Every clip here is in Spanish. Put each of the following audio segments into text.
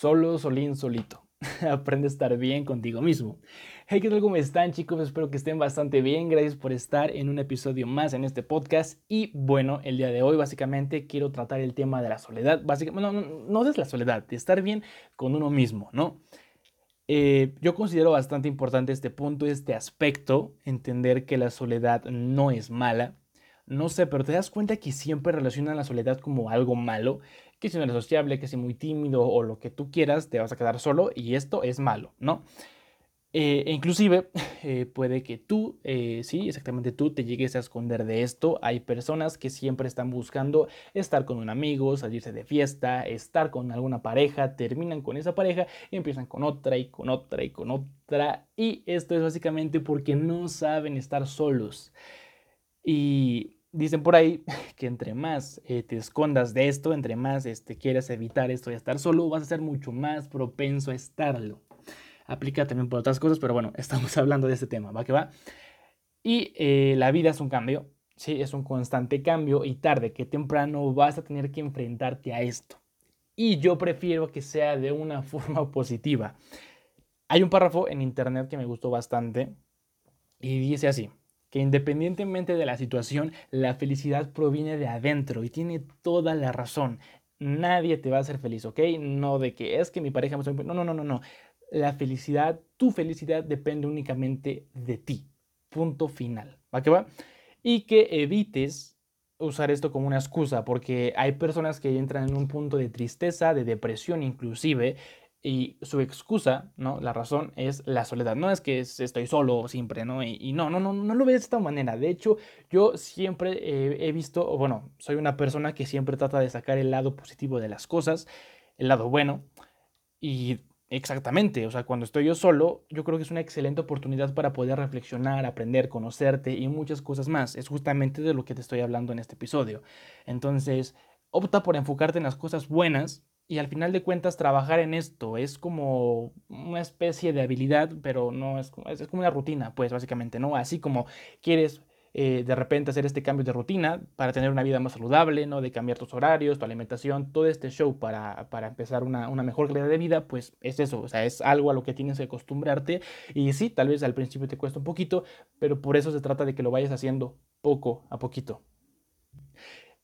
solo, solín, solito. Aprende a estar bien contigo mismo. Hey, ¿qué tal? ¿Cómo están chicos? Espero que estén bastante bien. Gracias por estar en un episodio más en este podcast. Y bueno, el día de hoy básicamente quiero tratar el tema de la soledad. Básicamente, no, no, no de la soledad, de estar bien con uno mismo, ¿no? Eh, yo considero bastante importante este punto, este aspecto, entender que la soledad no es mala. No sé, pero te das cuenta que siempre relacionan la soledad como algo malo que si no eres sociable, que si muy tímido o lo que tú quieras, te vas a quedar solo y esto es malo, ¿no? Eh, e inclusive eh, puede que tú, eh, sí, exactamente tú, te llegues a esconder de esto. Hay personas que siempre están buscando estar con un amigo, salirse de fiesta, estar con alguna pareja, terminan con esa pareja y empiezan con otra y con otra y con otra. Y esto es básicamente porque no saben estar solos. Y dicen por ahí que entre más eh, te escondas de esto, entre más este, quieras evitar esto y estar solo, vas a ser mucho más propenso a estarlo. Aplica también por otras cosas, pero bueno, estamos hablando de este tema, ¿va que va? Y eh, la vida es un cambio, ¿sí? Es un constante cambio y tarde que temprano vas a tener que enfrentarte a esto. Y yo prefiero que sea de una forma positiva. Hay un párrafo en internet que me gustó bastante y dice así que independientemente de la situación, la felicidad proviene de adentro y tiene toda la razón. Nadie te va a hacer feliz, ¿ok? No de que es que mi pareja me... No, no, no, no, no. La felicidad, tu felicidad depende únicamente de ti. Punto final. ¿Va que va? Y que evites usar esto como una excusa, porque hay personas que entran en un punto de tristeza, de depresión inclusive, y su excusa, ¿no? La razón es la soledad. No es que estoy solo siempre, ¿no? Y, no, no, no, no lo veo de esta manera. De hecho, yo siempre he visto, bueno, soy una persona que siempre trata de sacar el lado positivo de las cosas, el lado bueno. Y exactamente, o sea, cuando estoy yo solo, yo creo que es una excelente oportunidad para poder reflexionar, aprender, conocerte y muchas cosas más. Es justamente de lo que te estoy hablando en este episodio. Entonces, opta por enfocarte en las cosas buenas y al final de cuentas trabajar en esto es como una especie de habilidad, pero no es, es como una rutina, pues básicamente, ¿no? Así como quieres eh, de repente hacer este cambio de rutina para tener una vida más saludable, ¿no? De cambiar tus horarios, tu alimentación, todo este show para, para empezar una, una, mejor calidad de vida, pues es eso, o sea, es algo a lo que tienes que acostumbrarte y sí, tal vez al principio te cuesta un poquito, pero por eso se trata de que lo vayas haciendo poco a poquito.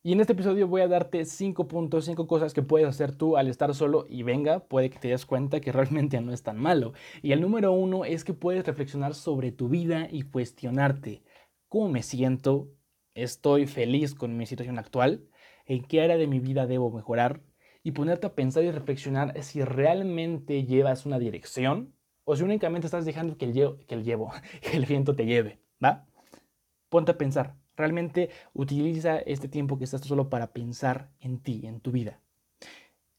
Y en este episodio voy a darte 5 puntos, 5 cosas que puedes hacer tú al estar solo y venga, puede que te des cuenta que realmente no es tan malo. Y el número uno es que puedes reflexionar sobre tu vida y cuestionarte. ¿Cómo me siento? ¿Estoy feliz con mi situación actual? ¿En qué área de mi vida debo mejorar? Y ponerte a pensar y reflexionar si realmente llevas una dirección o si únicamente estás dejando que el, que el, llevo, que el viento te lleve, ¿va? Ponte a pensar. Realmente utiliza este tiempo que estás solo para pensar en ti, en tu vida.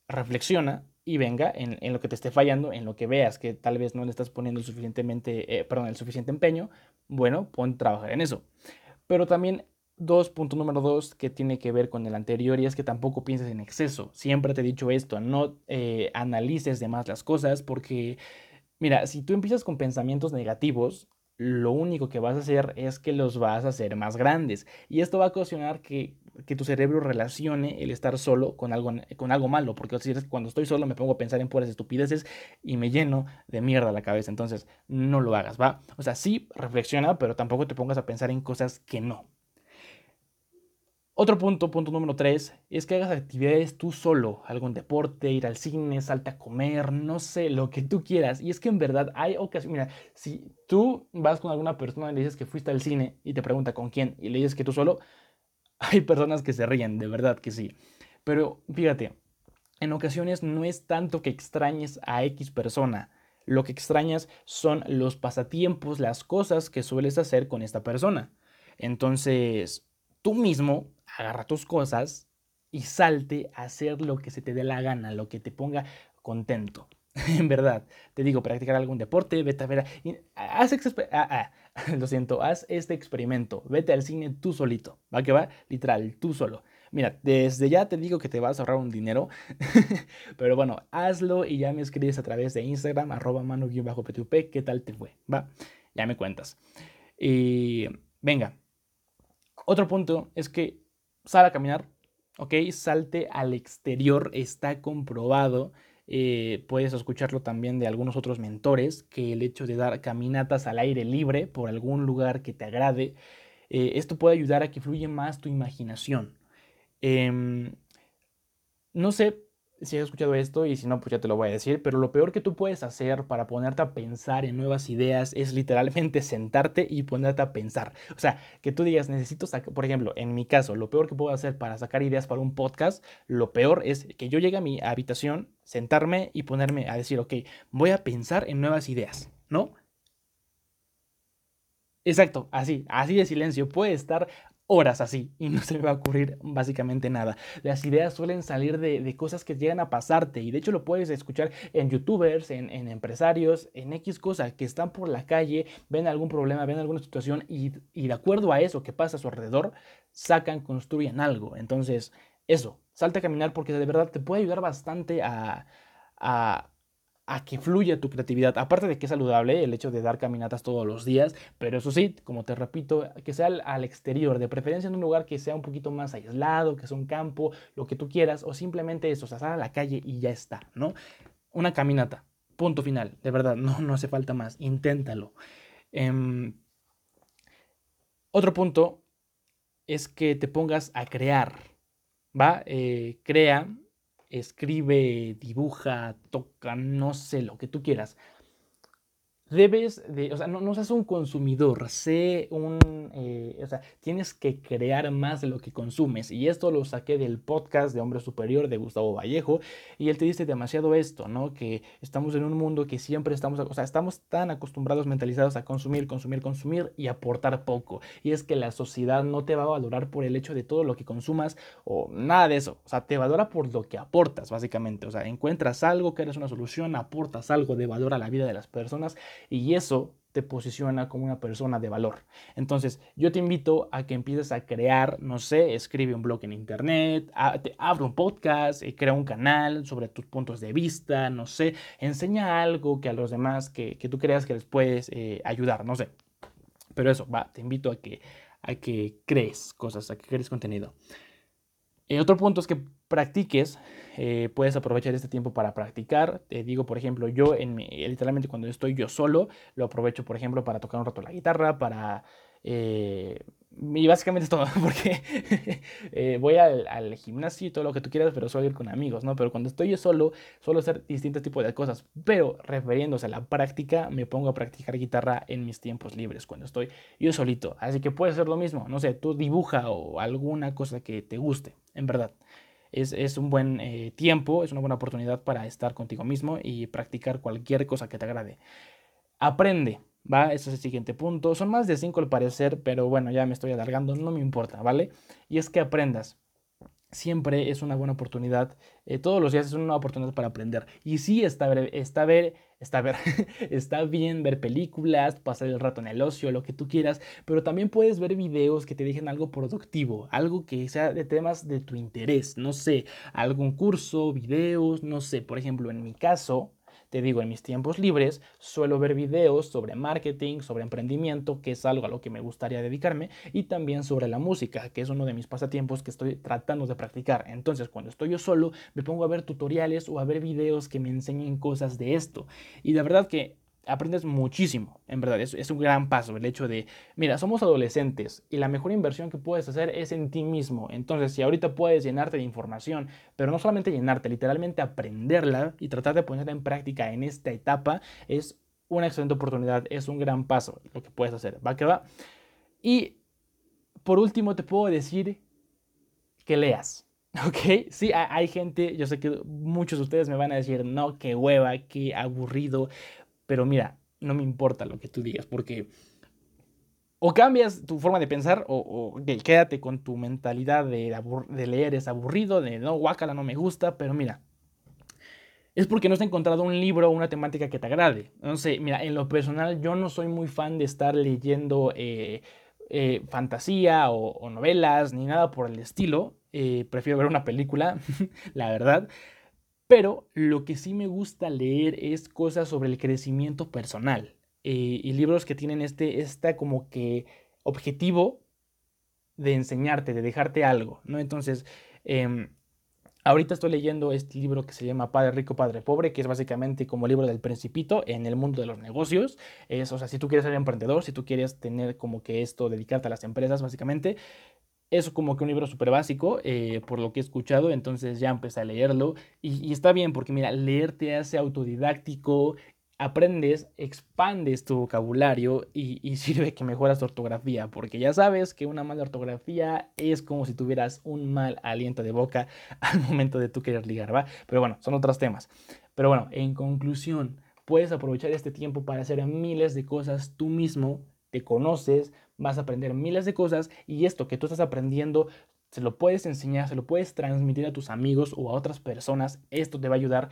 Reflexiona y venga en, lo que te esté fallando, en lo que veas que tal vez no le estás poniendo suficientemente, eh, perdón, el suficiente empeño, bueno, pon trabajar en eso. Pero también dos, punto número dos, que tiene que ver con el anterior y es que tampoco pienses en exceso. Siempre te he dicho esto, no eh, analices de más las cosas porque, mira, si tú empiezas con pensamientos negativos, lo único que vas a hacer es que los vas a hacer más grandes. Y esto va a ocasionar que, tu cerebro relacione el estar solo con algo, con algo malo, porque cuando estoy solo me pongo a pensar en puras estupideces y me lleno de mierda la cabeza. Entonces, no lo hagas, ¿va? O sea, sí, reflexiona, pero tampoco te pongas a pensar en cosas que no. Otro punto, punto número tres, es que hagas actividades tú solo, algún deporte, ir al cine, salte a comer, no sé, lo que tú quieras. Y es que en verdad hay ocasiones, mira, si tú vas con alguna persona y le dices que fuiste al cine y te pregunta con quién y le dices que tú solo, hay personas que se ríen, de verdad que sí. Pero fíjate, en ocasiones no es tanto que extrañes a X persona, lo que extrañas son los pasatiempos, las cosas que sueles hacer con esta persona. Entonces, tú mismo agarra tus cosas y salte a hacer lo que se te dé la gana, lo que te ponga contento. en verdad, te digo, practicar algún deporte, vete a ver, haz ah, ah, lo siento, haz este experimento, vete al cine tú solito, va que va, literal, tú solo. Mira, desde ya te digo que te vas a ahorrar un dinero, pero bueno, hazlo y ya me escribes a través de Instagram, arroba mano-ptup, qué tal te fue, va, ya me cuentas. Y venga, otro punto es que sal a caminar, ¿ok? Salte al exterior, está comprobado eh, puedes escucharlo también de algunos otros mentores, que el hecho de dar caminatas al aire libre por algún lugar que te agrade, eh, esto puede ayudar a que fluya más tu imaginación. Em, no sé si has escuchado esto y si no, pues ya te lo voy a decir, pero lo peor que tú puedes hacer para ponerte a pensar en nuevas ideas es literalmente sentarte y ponerte a pensar. O sea, que tú digas, necesito sacar, por ejemplo, en mi caso, lo peor que puedo hacer para sacar ideas para un podcast, lo peor es que yo llegue a mi habitación, sentarme y ponerme a decir, ok, voy a pensar en nuevas ideas, ¿no? Exacto, así, así de silencio. Puede estar horas así y no se me va a ocurrir básicamente nada. Las ideas suelen salir de, cosas que llegan a pasarte y de hecho lo puedes escuchar en youtubers, en, empresarios, en X cosas que están por la calle, ven algún problema, ven alguna situación y, de acuerdo a eso que pasa a su alrededor, sacan, construyen algo. Entonces, eso, salta a caminar porque de verdad te puede ayudar bastante a a que fluya tu creatividad. Aparte de que es saludable el hecho de dar caminatas todos los días, pero eso sí, como te repito, que sea al, exterior, de preferencia en un lugar que sea un poquito más aislado, que sea un campo, lo que tú quieras, o simplemente eso, o sea, sal a la calle y ya está, ¿no? Una caminata, punto final, de verdad, no, no hace falta más, inténtalo. Em, otro punto es que te pongas a crear, ¿va? Eh, crea escribe, dibuja, toca, no sé, lo que tú quieras debes de, o sea, no, no seas un consumidor, sé un, eh, o sea, tienes que crear más de lo que consumes. Y esto lo saqué del podcast de Hombre Superior de Gustavo Vallejo. Y él te dice demasiado esto, ¿no? Que estamos en un mundo que siempre estamos, o sea, estamos tan acostumbrados, mentalizados a consumir, consumir, consumir y aportar poco. Y es que la sociedad no te va a valorar por el hecho de todo lo que consumas o nada de eso. O sea, te valora por lo que aportas, básicamente. O sea, encuentras algo que eres una solución, aportas algo de valor a la vida de las personas y eso te posiciona como una persona de valor. Entonces, yo te invito a que empieces a crear, no sé, escribe un blog en internet, abre un podcast, eh, crea un canal sobre tus puntos de vista, no sé, enseña algo que a los demás que, tú creas que les puedes eh, ayudar, no sé. Pero eso, va, te invito a que, a que crees cosas, a que crees contenido. Eh, otro punto es que practiques, eh, puedes aprovechar este tiempo para practicar. Te digo, por ejemplo, yo en literalmente cuando estoy yo solo, lo aprovecho, por ejemplo, para tocar un rato la guitarra, para eh, y básicamente es todo, porque eh, voy al, gimnasio y todo lo que tú quieras, pero suelo ir con amigos, ¿no? Pero cuando estoy yo solo, suelo hacer distintos tipos de cosas. Pero refiriéndose a la práctica, me pongo a practicar guitarra en mis tiempos libres, cuando estoy yo solito. Así que puede ser lo mismo, no sé, tú dibuja o alguna cosa que te guste, en verdad. Es, un buen eh, tiempo, es una buena oportunidad para estar contigo mismo y practicar cualquier cosa que te agrade. Aprende, ¿va? Ese es el siguiente punto. Son más de cinco al parecer, pero bueno, ya me estoy alargando, no me importa, ¿vale? Y es que aprendas. Siempre es una buena oportunidad, eh, todos los días es una oportunidad para aprender. Y sí, está, está, ver, está, ver, está bien ver películas, pasar el rato en el ocio, lo que tú quieras, pero también puedes ver videos que te dejen algo productivo, algo que sea de temas de tu interés, no sé, algún curso, videos, no sé, por ejemplo, en mi caso, te digo, en mis tiempos libres suelo ver videos sobre marketing, sobre emprendimiento, que es algo a lo que me gustaría dedicarme, y también sobre la música, que es uno de mis pasatiempos que estoy tratando de practicar. Entonces, cuando estoy yo solo, me pongo a ver tutoriales o a ver videos que me enseñen cosas de esto. Y la verdad que aprendes muchísimo, en verdad, es, es, un gran paso el hecho de, mira, somos adolescentes y la mejor inversión que puedes hacer es en ti mismo. Entonces, si ahorita puedes llenarte de información, pero no solamente llenarte, literalmente aprenderla y tratar de ponerla en práctica en esta etapa, es una excelente oportunidad, es un gran paso lo que puedes hacer. Va que va. Y por último, te puedo decir que leas. ¿Ok? Sí, hay gente, yo sé que muchos de ustedes me van a decir, no, qué hueva, qué aburrido. Pero mira, no me importa lo que tú digas, porque o cambias tu forma de pensar o, quédate con tu mentalidad de, de, leer es aburrido, de no, guácala, no me gusta, pero mira, es porque no has encontrado un libro o una temática que te agrade. Sé, mira, en lo personal yo no soy muy fan de estar leyendo eh, eh, fantasía o, novelas ni nada por el estilo. Eh, prefiero ver una película, la verdad. Pero lo que sí me gusta leer es cosas sobre el crecimiento personal eh, y libros que tienen este, esta como que objetivo de enseñarte, de dejarte algo, ¿no? Entonces, em, Ahorita estoy leyendo este libro que se llama Padre Rico, Padre Pobre, que es básicamente como el libro del principito en el mundo de los negocios. Es, o sea, si tú quieres ser emprendedor, si tú quieres tener como que esto, dedicarte a las empresas, básicamente, es como que un libro súper básico, eh, por lo que he escuchado, entonces ya empecé a leerlo. Y, y, está bien, porque mira, leer te hace autodidáctico, aprendes, expandes tu vocabulario y, sirve que mejoras tu ortografía, porque ya sabes que una mala ortografía es como si tuvieras un mal aliento de boca al momento de tú querer ligar, ¿va? Pero bueno, son otros temas. Pero bueno, en conclusión, puedes aprovechar este tiempo para hacer miles de cosas tú mismo, te conoces, vas a aprender miles de cosas y esto que tú estás aprendiendo se lo puedes enseñar, se lo puedes transmitir a tus amigos o a otras personas. Esto te va a ayudar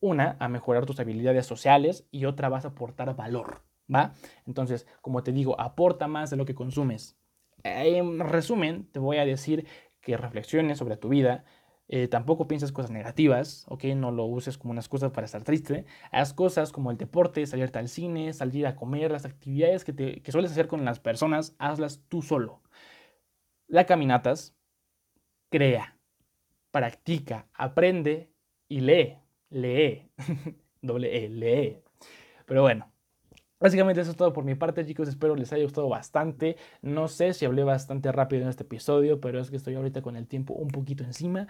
una, a mejorar tus habilidades sociales y otra, vas a aportar valor, ¿va? Entonces, como te digo, aporta más de lo que consumes. En resumen, te voy a decir que reflexiones sobre tu vida, eh, tampoco pienses cosas negativas, ¿ok? No lo uses como una excusa para estar triste. Haz cosas como el deporte, salirte al cine, salir a comer, las actividades que, te, que sueles hacer con las personas, hazlas tú solo. La caminatas, crea, practica, aprende y lee lee. Doble E, lee. Pero bueno, Básicamente eso es todo por mi parte, chicos. Espero les haya gustado bastante. No sé si hablé bastante rápido en este episodio, pero es que estoy ahorita con el tiempo un poquito encima.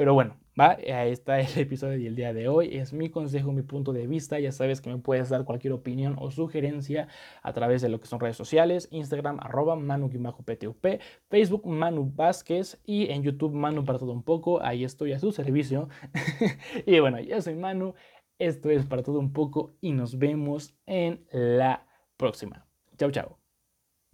Pero bueno, va, ahí está el episodio del día de hoy. Es mi consejo, mi punto de vista. Ya sabes que me puedes dar cualquier opinión o sugerencia a través de lo que son redes sociales, Instagram, arroba manu-ptup, Facebook Manu Vázquez y en YouTube Manu para todo un poco. Ahí estoy a su servicio. y bueno, yo soy Manu. Esto es para todo un poco y nos vemos en la próxima. Chao, chao.